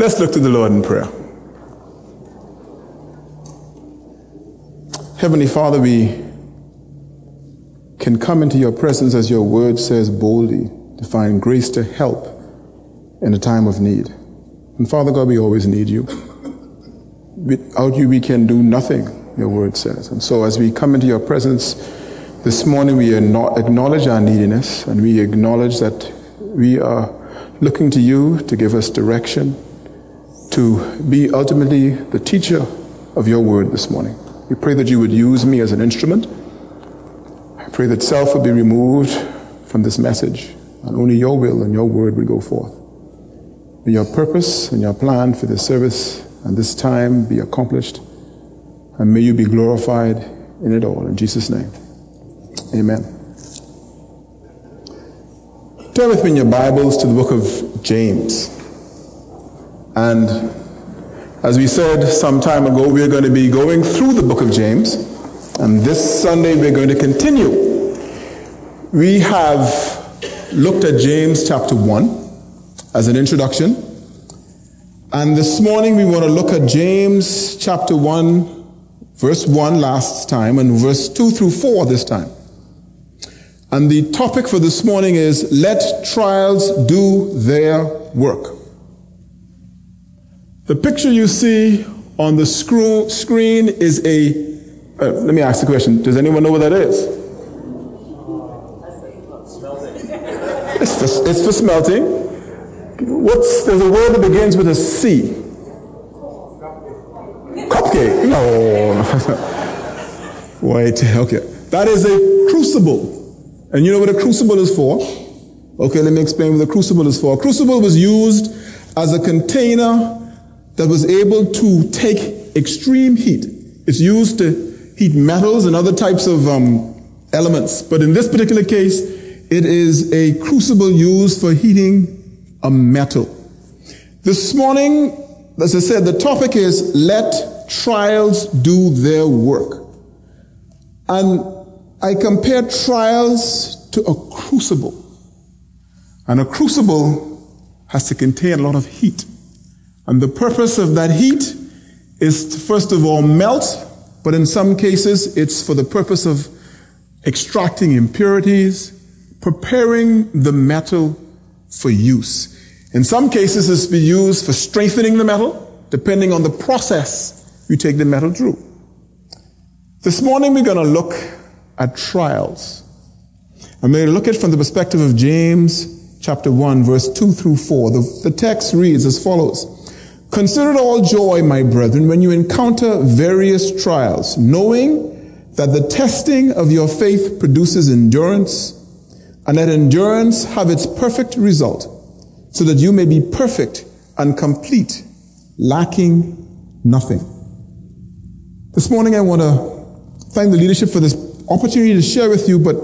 Let's look to the Lord in prayer. Heavenly Father, we can come into your presence as your word says boldly to find grace to help in a time of need. And Father God, we always need you. Without you, we can do nothing, your word says. And so as we come into your presence this morning, we acknowledge our neediness and we acknowledge that we are looking to you to give us direction, to be ultimately the teacher of your word this morning. We pray that you would use me as an instrument. I pray that self would be removed from this message, and only your will and your word would go forth. May your purpose and your plan for this service and this time be accomplished, and may you be glorified in it all. In Jesus' name, amen. Turn with me in your Bibles to the book of James. And as we said some time ago, we're going to be going through the book of James. And this Sunday, we're going to continue. We have looked at James chapter 1 as an introduction. And this morning, we want to look at James chapter 1, verse 1 last time, and verse 2 through 4 this time. And the topic for this morning is let trials do their work. The picture you see on the screw, screen is a. Uh, let me ask the question Does anyone know what that is? It's for, it's for smelting. What's, there's a word that begins with a C. Cupcake. No. Wait, okay. That is a crucible. And you know what a crucible is for? Okay, let me explain what a crucible is for. A crucible was used as a container that was able to take extreme heat. It's used to heat metals and other types of um, elements. But in this particular case, it is a crucible used for heating a metal. This morning, as I said, the topic is let trials do their work. And I compare trials to a crucible. And a crucible has to contain a lot of heat. And the purpose of that heat is to, first of all, melt, but in some cases, it's for the purpose of extracting impurities, preparing the metal for use. In some cases, it's be used for strengthening the metal, depending on the process you take the metal through. This morning, we're going to look at trials. I'm going to look at it from the perspective of James chapter 1, verse 2 through 4. The, the text reads as follows. Consider it all joy, my brethren, when you encounter various trials, knowing that the testing of your faith produces endurance, and that endurance have its perfect result, so that you may be perfect and complete, lacking nothing. This morning I want to thank the leadership for this opportunity to share with you, but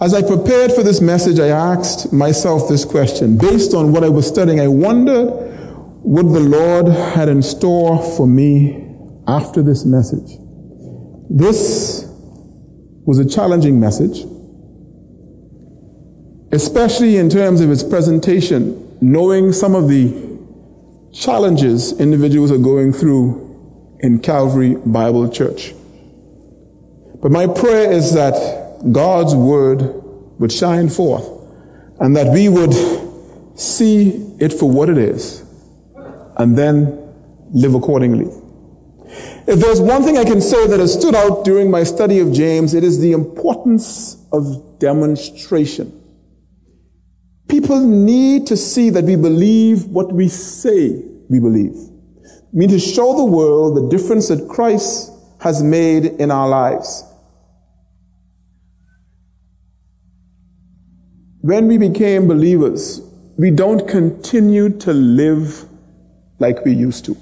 as I prepared for this message, I asked myself this question. Based on what I was studying, I wondered what the Lord had in store for me after this message. This was a challenging message, especially in terms of its presentation, knowing some of the challenges individuals are going through in Calvary Bible Church. But my prayer is that God's word would shine forth and that we would see it for what it is and then live accordingly. If there's one thing I can say that has stood out during my study of James, it is the importance of demonstration. People need to see that we believe what we say we believe. We need to show the world the difference that Christ has made in our lives. When we became believers, we don't continue to live like we used to.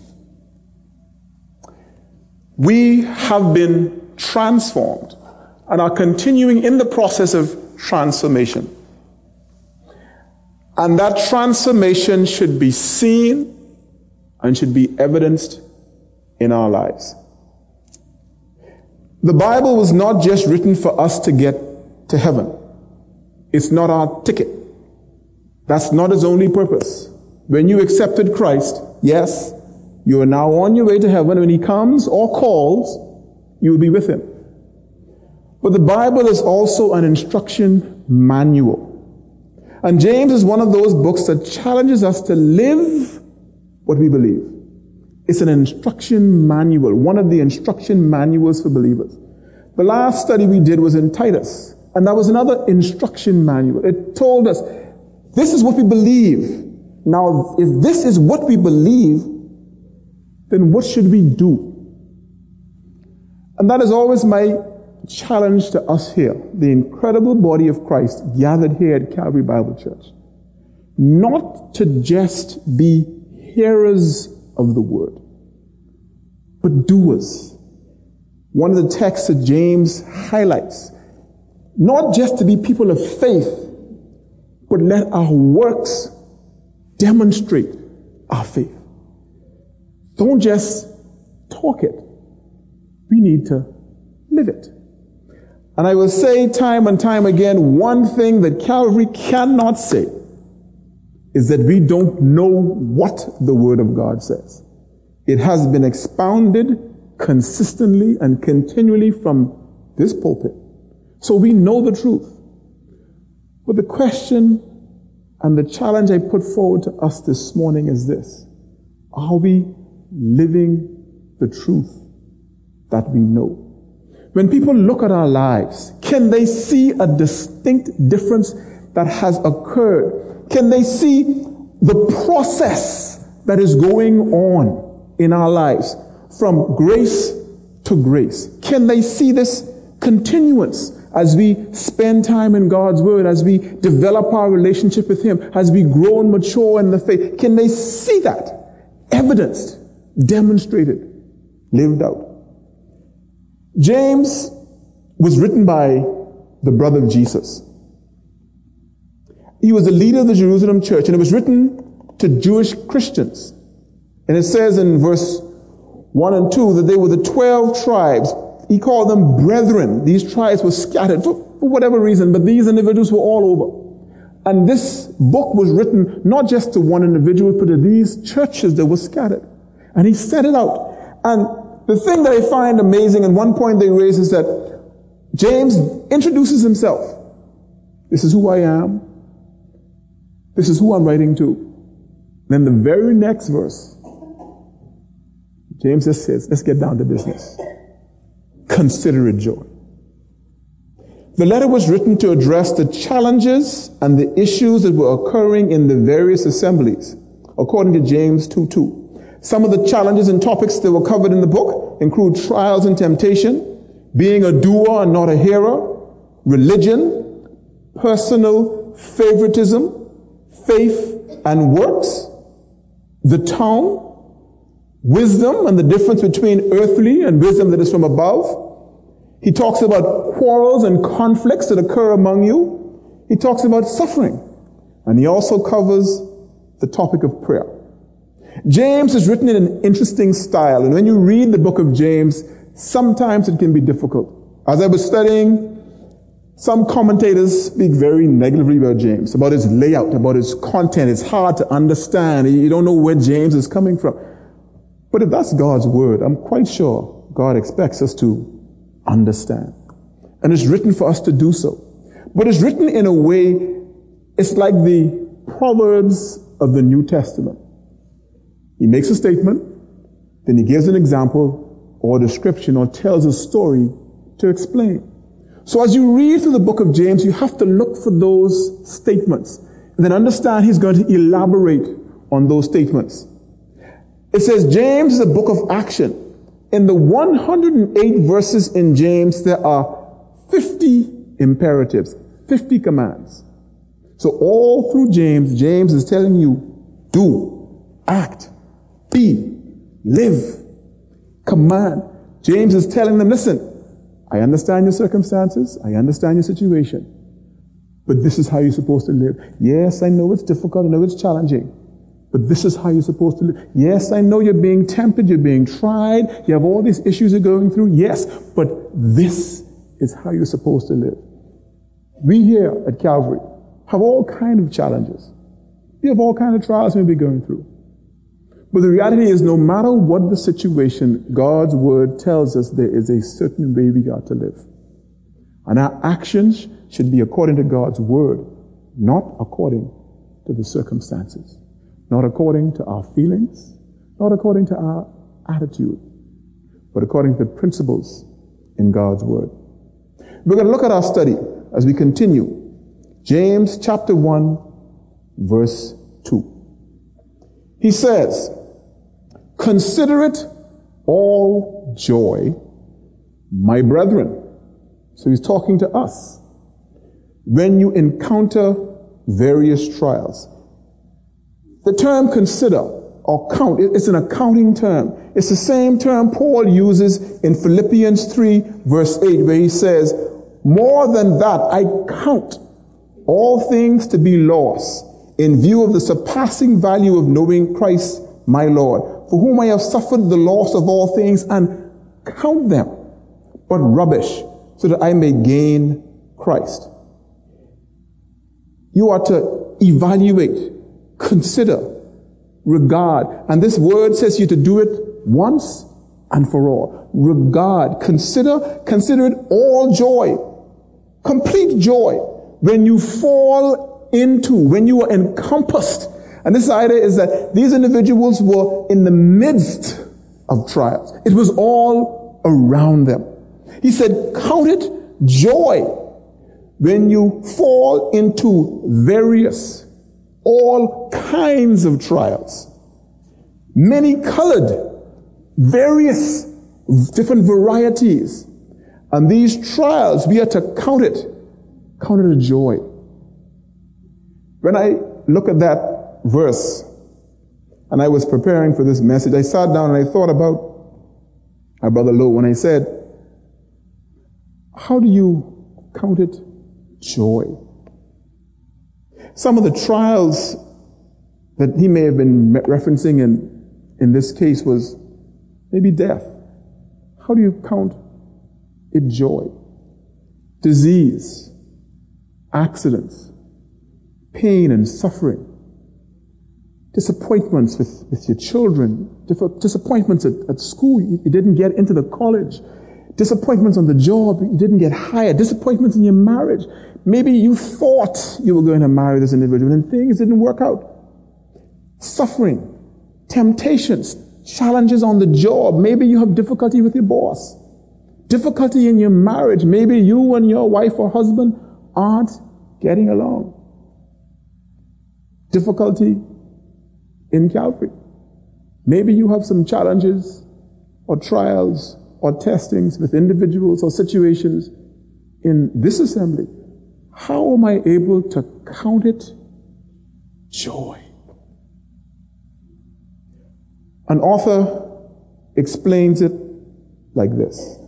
We have been transformed and are continuing in the process of transformation. And that transformation should be seen and should be evidenced in our lives. The Bible was not just written for us to get to heaven. It's not our ticket. That's not its only purpose. When you accepted Christ, yes, you are now on your way to heaven. When he comes or calls, you will be with him. But the Bible is also an instruction manual. And James is one of those books that challenges us to live what we believe. It's an instruction manual, one of the instruction manuals for believers. The last study we did was in Titus, and that was another instruction manual. It told us, this is what we believe. Now, if this is what we believe, then what should we do? And that is always my challenge to us here, the incredible body of Christ gathered here at Calvary Bible Church. Not to just be hearers of the word, but doers. One of the texts that James highlights, not just to be people of faith, but let our works demonstrate our faith. Don't just talk it. We need to live it. And I will say time and time again, one thing that Calvary cannot say is that we don't know what the Word of God says. It has been expounded consistently and continually from this pulpit. So we know the truth. But the question and the challenge I put forward to us this morning is this. Are we living the truth that we know? When people look at our lives, can they see a distinct difference that has occurred? Can they see the process that is going on in our lives from grace to grace? Can they see this continuance as we spend time in God's Word, as we develop our relationship with Him, as we grow and mature in the faith? Can they see that evidenced, demonstrated, lived out? James was written by the brother of Jesus. He was the leader of the Jerusalem church, and it was written to Jewish Christians. And it says in verse 1 and 2 that they were the 12 tribes. He called them brethren. These tribes were scattered for, for whatever reason, but these individuals were all over. And this book was written not just to one individual, but to these churches that were scattered. And he set it out. And the thing that I find amazing, and one point they raise is that James introduces himself. This is who I am. This is who I'm writing to. Then the very next verse, James just says, let's get down to business. Consider it joy. The letter was written to address the challenges and the issues that were occurring in the various assemblies, according to James 2 2. Some of the challenges and topics that were covered in the book include trials and temptation, being a doer and not a hearer, religion, personal favoritism, faith and works, the tongue, wisdom and the difference between earthly and wisdom that is from above. He talks about quarrels and conflicts that occur among you. He talks about suffering. And he also covers the topic of prayer. James is written in an interesting style, and when you read the book of James, sometimes it can be difficult. As I was studying, some commentators speak very negatively about James, about his layout, about his content. It's hard to understand. You don't know where James is coming from. But if that's God's word, I'm quite sure God expects us to understand. And it's written for us to do so. But it's written in a way, it's like the Proverbs of the New Testament. He makes a statement, then he gives an example or description or tells a story to explain. So as you read through the book of James, you have to look for those statements and then understand he's going to elaborate on those statements. It says James is a book of action. In the 108 verses in James, there are 50 imperatives, 50 commands. So all through James, James is telling you, do, act, be, live, command. James is telling them, listen, I understand your circumstances. I understand your situation. But this is how you're supposed to live. Yes, I know it's difficult. I know it's challenging. But this is how you're supposed to live. Yes, I know you're being tempted. You're being tried. You have all these issues you're going through. Yes, but this is how you're supposed to live. We here at Calvary have all kind of challenges. We have all kind of trials we'll be going through. But the reality is, no matter what the situation, God's word tells us there is a certain way we are to live. And our actions should be according to God's word, not according to the circumstances, not according to our feelings, not according to our attitude, but according to the principles in God's word. We're going to look at our study as we continue. James chapter 1, verse 2. He says, Consider it all joy, my brethren. So he's talking to us. When you encounter various trials. The term consider or count, it's an accounting term. It's the same term Paul uses in Philippians 3 verse 8 where he says, more than that, I count all things to be lost in view of the surpassing value of knowing Christ my Lord for whom I have suffered the loss of all things and count them but rubbish so that I may gain Christ. You are to evaluate, consider, regard. And this word says you to do it once and for all. Regard, consider, consider it all joy, complete joy when you fall into, when you are encompassed and this idea is that these individuals were in the midst of trials. It was all around them. He said, count it joy when you fall into various, all kinds of trials. Many colored, various, different varieties. And these trials, we are to count it, count it a joy. When I look at that verse, and I was preparing for this message, I sat down and I thought about our brother Lowe when I said, How do you count it joy? Some of the trials that he may have been referencing in, in this case was maybe death. How do you count it joy? Disease, accidents, pain and suffering disappointments with, with your children, disappointments at, at school, you, you didn't get into the college, disappointments on the job, you didn't get hired, disappointments in your marriage. Maybe you thought you were going to marry this individual and things didn't work out. Suffering, temptations, challenges on the job. Maybe you have difficulty with your boss, difficulty in your marriage. Maybe you and your wife or husband aren't getting along. Difficulty in Calvary. Maybe you have some challenges or trials or testings with individuals or situations in this assembly. How am I able to count it joy? An author explains it like this.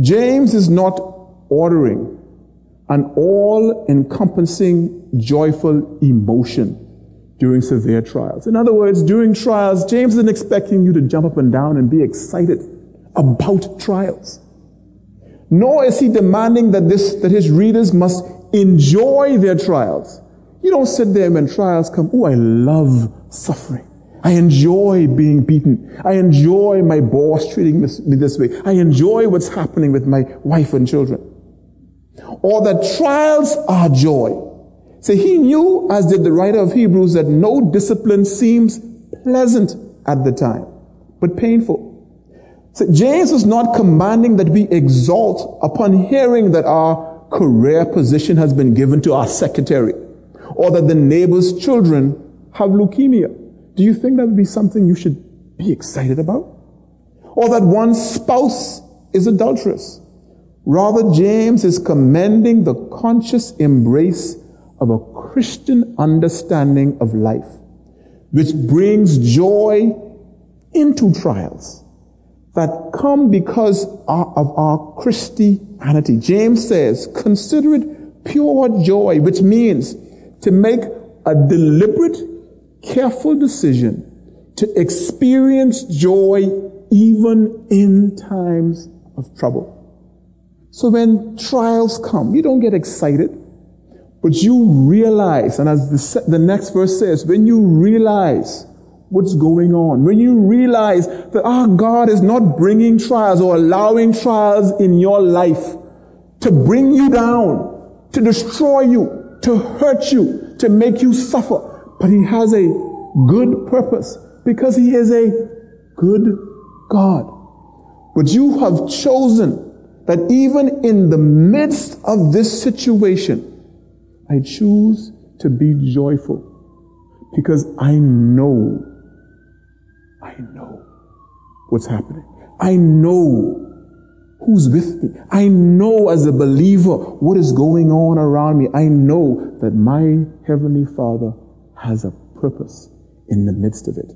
James is not ordering an all encompassing joyful emotion during severe trials. In other words, during trials, James isn't expecting you to jump up and down and be excited about trials. Nor is he demanding that this, that his readers must enjoy their trials. You don't sit there when trials come, oh, I love suffering. I enjoy being beaten. I enjoy my boss treating me this way. I enjoy what's happening with my wife and children. Or that trials are joy. So he knew, as did the writer of Hebrews, that no discipline seems pleasant at the time, but painful. So James was not commanding that we exalt upon hearing that our career position has been given to our secretary, or that the neighbor's children have leukemia. Do you think that would be something you should be excited about? Or that one spouse is adulterous? Rather, James is commending the conscious embrace of a Christian understanding of life, which brings joy into trials that come because of our Christianity. James says, consider it pure joy, which means to make a deliberate, careful decision to experience joy even in times of trouble. So when trials come, you don't get excited But you realize, and as the, the next verse says, when you realize what's going on, when you realize that our God is not bringing trials or allowing trials in your life to bring you down, to destroy you, to hurt you, to make you suffer, but He has a good purpose because He is a good God. But you have chosen that even in the midst of this situation, I choose to be joyful because I know, I know what's happening. I know who's with me. I know as a believer what is going on around me. I know that my Heavenly Father has a purpose in the midst of it.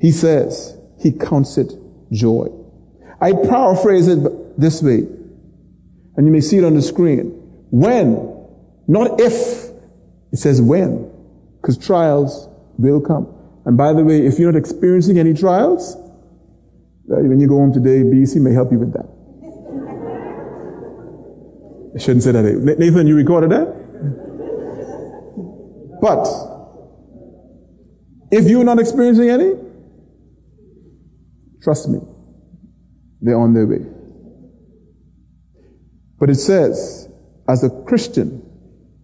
He says he counts it joy. I paraphrase it this way, and you may see it on the screen. When not if. It says when. Because trials will come. And by the way, if you're not experiencing any trials, when you go home today, BC may help you with that. I shouldn't say that. Nathan, you recorded that? But if you're not experiencing any, trust me, they're on their way. But it says, as a Christian,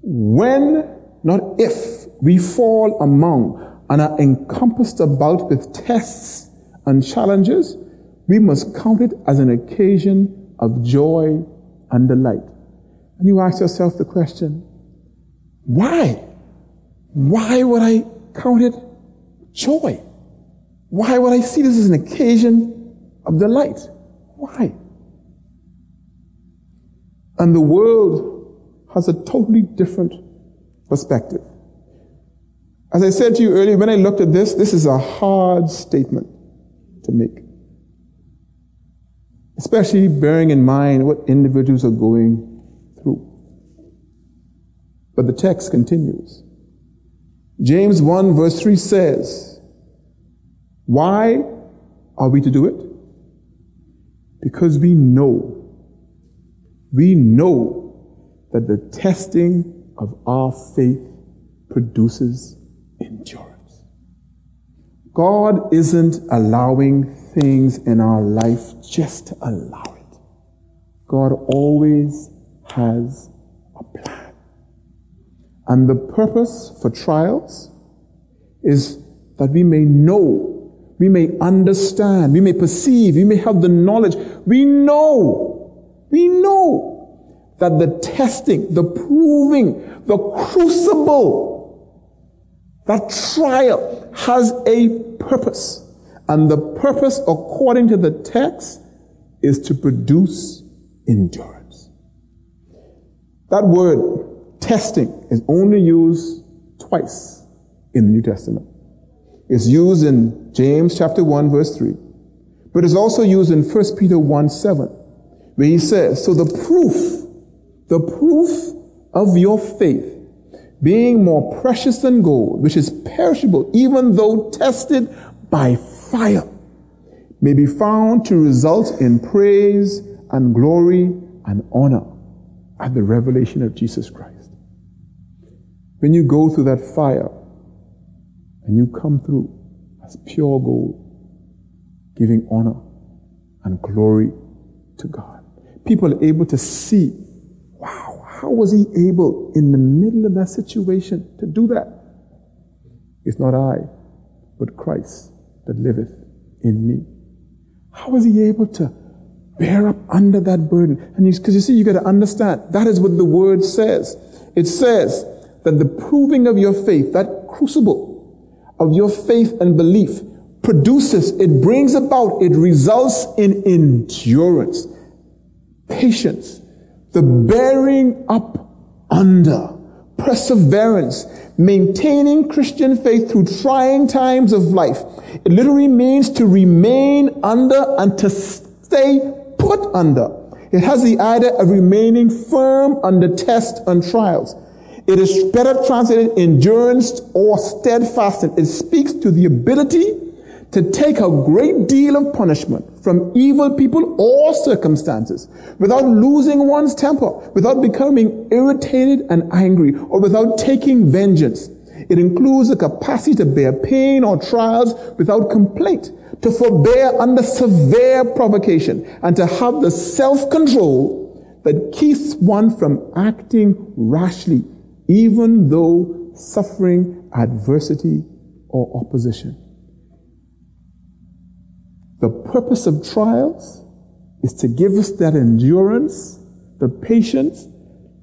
when, not if, we fall among and are encompassed about with tests and challenges, we must count it as an occasion of joy and delight. And you ask yourself the question, why? Why would I count it joy? Why would I see this as an occasion of delight? Why? And the world has a totally different perspective. As I said to you earlier, when I looked at this, this is a hard statement to make. Especially bearing in mind what individuals are going through. But the text continues. James 1 verse 3 says, Why are we to do it? Because we know, we know that the testing of our faith produces endurance. God isn't allowing things in our life just to allow it. God always has a plan. And the purpose for trials is that we may know, we may understand, we may perceive, we may have the knowledge. We know, we know that the testing, the proving, the crucible, that trial has a purpose. And the purpose, according to the text, is to produce endurance. That word, testing, is only used twice in the New Testament. It's used in James chapter 1 verse 3, but it's also used in 1 Peter 1 7, where he says, so the proof the proof of your faith, being more precious than gold, which is perishable, even though tested by fire, may be found to result in praise and glory and honor at the revelation of Jesus Christ. When you go through that fire and you come through as pure gold, giving honor and glory to God, people are able to see how was he able in the middle of that situation to do that? It's not I, but Christ that liveth in me. How was he able to bear up under that burden? And because you, see, you got to understand that is what the word says. It says that the proving of your faith, that crucible of your faith and belief, produces, it brings about, it results in endurance, patience, the bearing up under, perseverance, maintaining Christian faith through trying times of life. It literally means to remain under and to stay put under. It has the idea of remaining firm under test and trials. It is better translated endurance or steadfastness. It speaks to the ability to take a great deal of punishment from evil people or circumstances without losing one's temper, without becoming irritated and angry, or without taking vengeance. It includes the capacity to bear pain or trials without complaint, to forbear under severe provocation, and to have the self-control that keeps one from acting rashly, even though suffering adversity or opposition. The purpose of trials is to give us that endurance, the patience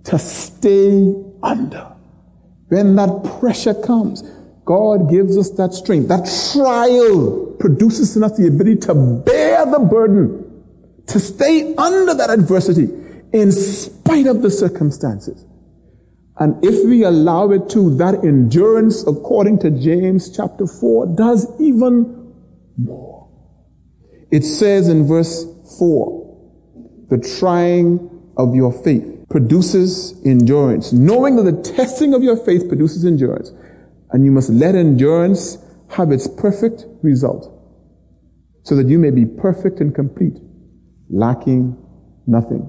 to stay under. When that pressure comes, God gives us that strength. That trial produces in us the ability to bear the burden, to stay under that adversity in spite of the circumstances. And if we allow it to, that endurance, according to James chapter 4, does even more. It says in verse 4, the trying of your faith produces endurance, knowing that the testing of your faith produces endurance. And you must let endurance have its perfect result, so that you may be perfect and complete, lacking nothing.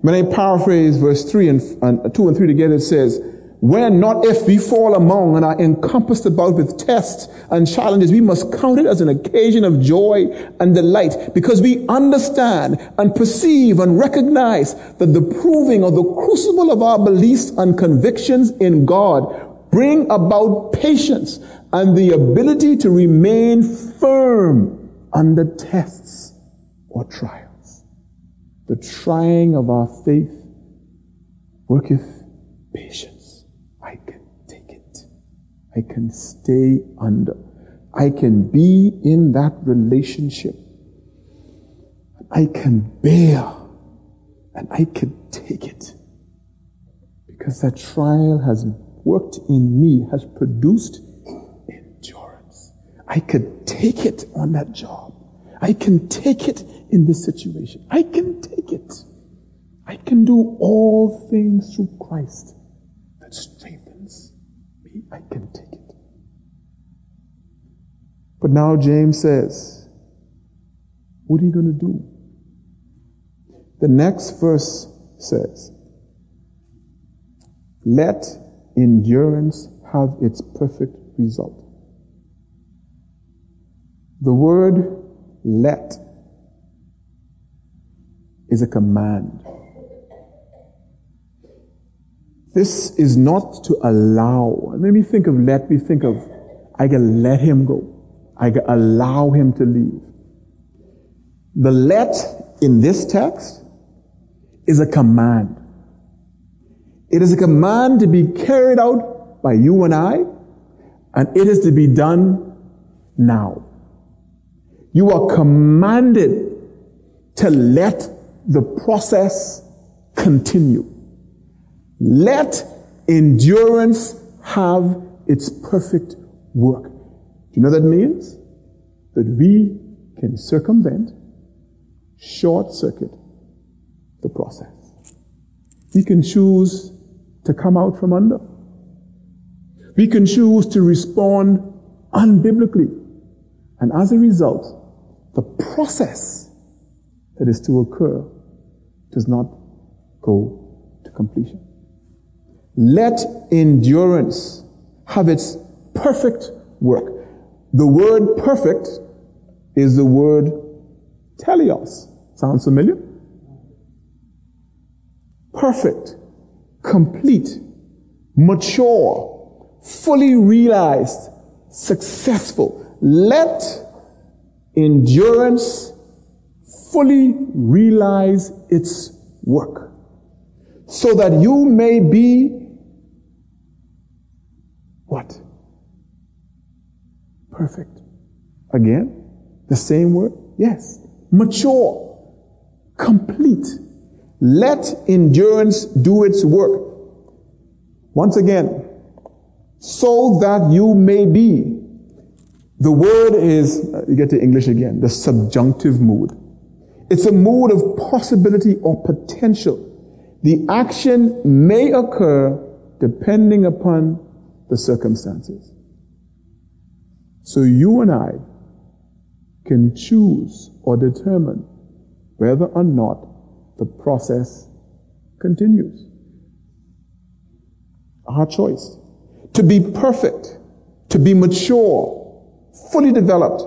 When I paraphrase verse 3 and, and 2 and 3 together, it says, when, not if, we fall among and are encompassed about with tests and challenges, we must count it as an occasion of joy and delight because we understand and perceive and recognize that the proving or the crucible of our beliefs and convictions in God bring about patience and the ability to remain firm under tests or trials. The trying of our faith worketh patience. I can take it. I can stay under. I can be in that relationship. I can bear and I can take it. Because that trial has worked in me, has produced endurance. I could take it on that job. I can take it in this situation. I can take it. I can do all things through Christ that strengthens me. I can take. But now James says, What are you going to do? The next verse says, Let endurance have its perfect result. The word let is a command. This is not to allow. When we think of let, we think of, I can let him go. I allow him to leave. The let in this text is a command. It is a command to be carried out by you and I, and it is to be done now. You are commanded to let the process continue. Let endurance have its perfect work. You know that means? That we can circumvent, short circuit the process. We can choose to come out from under. We can choose to respond unbiblically. And as a result, the process that is to occur does not go to completion. Let endurance have its perfect work. The word perfect is the word teleios. Sounds familiar? Perfect, complete, mature, fully realized, successful. Let endurance fully realize its work so that you may be what? Perfect. Again, the same word? Yes. Mature. Complete. Let endurance do its work. Once again, so that you may be. The word is, uh, you get to English again, the subjunctive mood. It's a mood of possibility or potential. The action may occur depending upon the circumstances. So you and I can choose or determine whether or not the process continues. Our choice. To be perfect, to be mature, fully developed.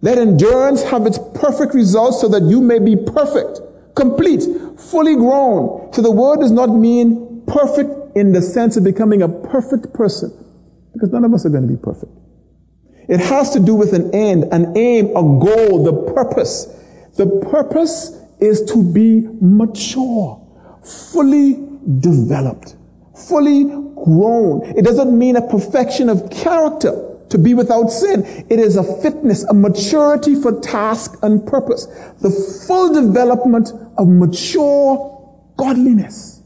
Let endurance have its perfect results so that you may be perfect, complete, fully grown. So the word does not mean perfect in the sense of becoming a perfect person, because none of us are going to be perfect. It has to do with an end, an aim, a goal, the purpose. The purpose is to be mature, fully developed, fully grown. It doesn't mean a perfection of character to be without sin. It is a fitness, a maturity for task and purpose. The full development of mature godliness.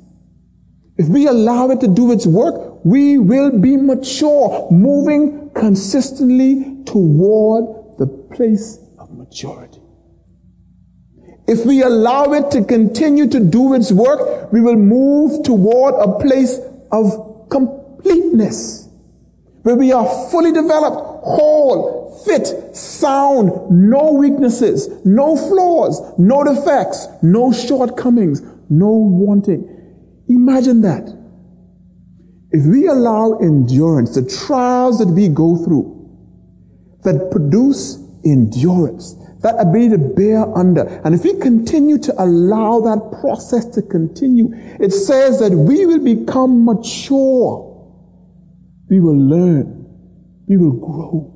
If we allow it to do its work, we will be mature, moving consistently toward the place of maturity. If we allow it to continue to do its work, we will move toward a place of completeness where we are fully developed, whole, fit, sound, no weaknesses, no flaws, no defects, no shortcomings, no wanting. Imagine that. If we allow endurance, the trials that we go through, that produce endurance, that ability to bear under. And if we continue to allow that process to continue, it says that we will become mature we will learn. We will grow.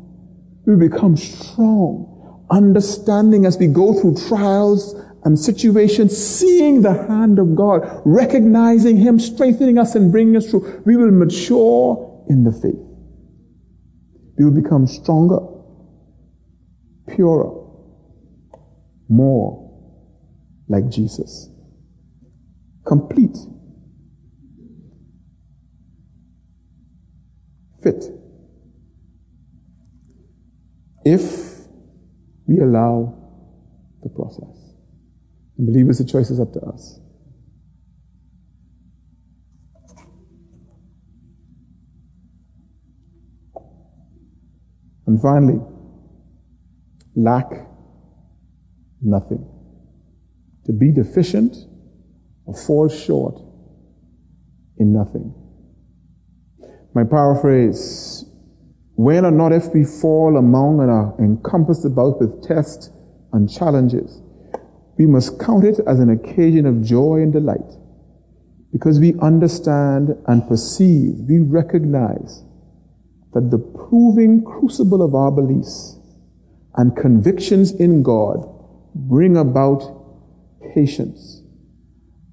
We will become strong, understanding as we go through trials and situations, seeing the hand of God, recognizing Him, strengthening us and bringing us through. We will mature in the faith. We will become stronger, purer, more like Jesus. Complete fit if we allow the process. And believers, the choice is up to us. And finally, lack nothing. To be deficient or fall short in nothing. My paraphrase when or not if we fall among and are encompassed about with tests and challenges, we must count it as an occasion of joy and delight because we understand and perceive, we recognize that the proving crucible of our beliefs and convictions in God bring about patience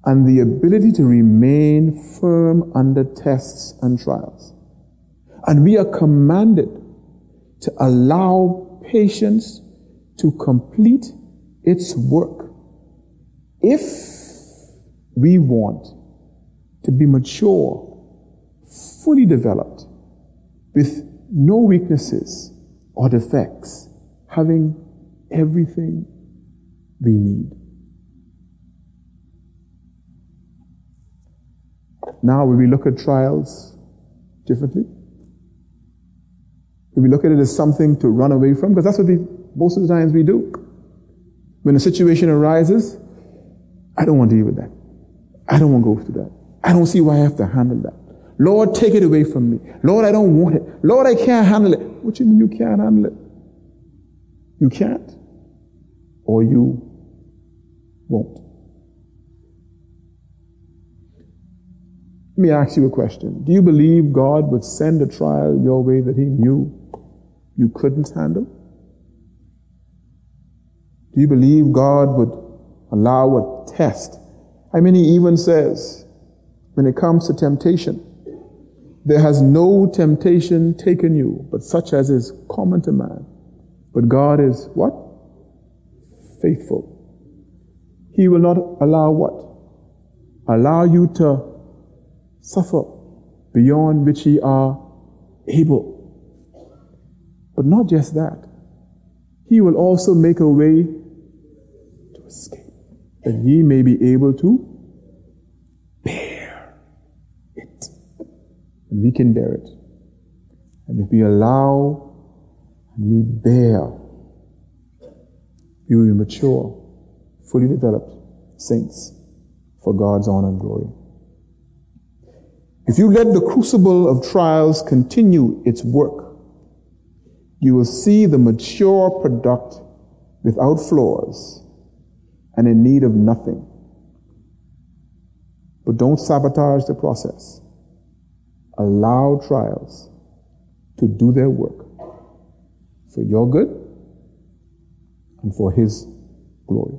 and the ability to remain firm under tests and trials. And we are commanded to allow patience to complete its work if we want to be mature, fully developed, with no weaknesses or defects, having everything we need. Now, when we look at trials differently, we look at it as something to run away from, because that's what we, most of the times we do. When a situation arises, I don't want to deal with that. I don't want to go through that. I don't see why I have to handle that. Lord, take it away from me. Lord, I don't want it. Lord, I can't handle it. What do you mean you can't handle it? You can't, or you won't. Let me ask you a question. Do you believe God would send a trial your way that He knew you couldn't handle? Do you believe God would allow a test? I mean, he even says, when it comes to temptation, there has no temptation taken you, but such as is common to man. But God is what? Faithful. He will not allow what? Allow you to suffer beyond which ye are able. But not just that. He will also make a way to escape, that ye may be able to bear it. And we can bear it. And if we allow and we bear You will be mature, fully developed saints for God's honor and glory. If you let the crucible of trials continue its work, you will see the mature product without flaws and in need of nothing. But don't sabotage the process. Allow trials to do their work for your good and for His glory.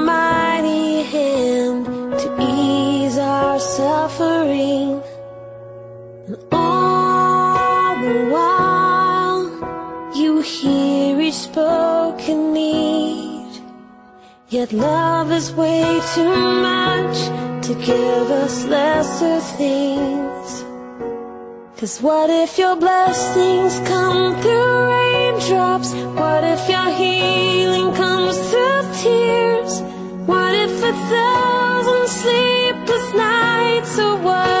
Yet love is way too much to give us lesser things. Cause what if your blessings come through raindrops? What if your healing comes through tears? What if a thousand sleepless nights are what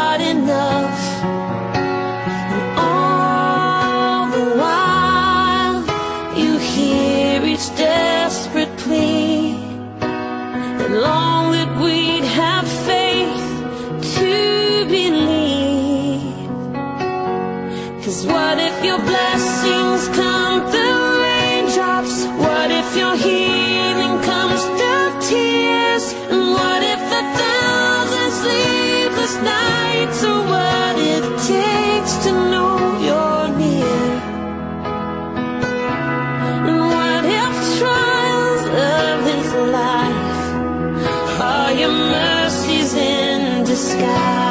life are your mercies in disguise?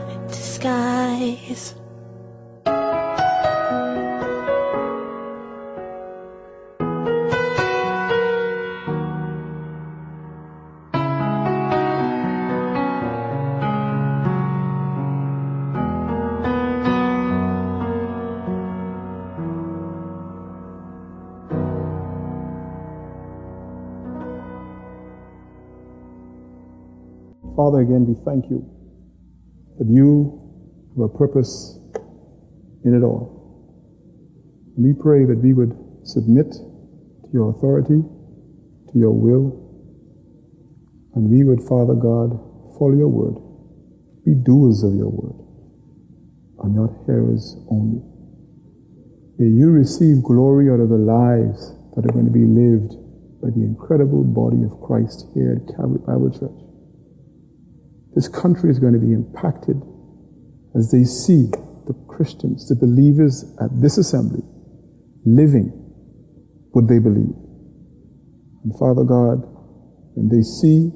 Father, again, we thank you that you have a purpose in it all. And We pray that we would submit to your authority, to your will, and we would, Father God, follow your word, be doers of your word, and not hearers only. May you receive glory out of the lives that are going to be lived by the incredible body of Christ here at Calvary Bible Church. This country is going to be impacted as they see the Christians, the believers at this assembly, living what they believe. And Father God, when they see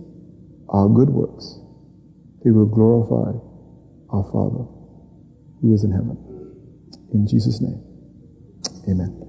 our good works, they will glorify our Father who is in heaven. In Jesus' name, amen.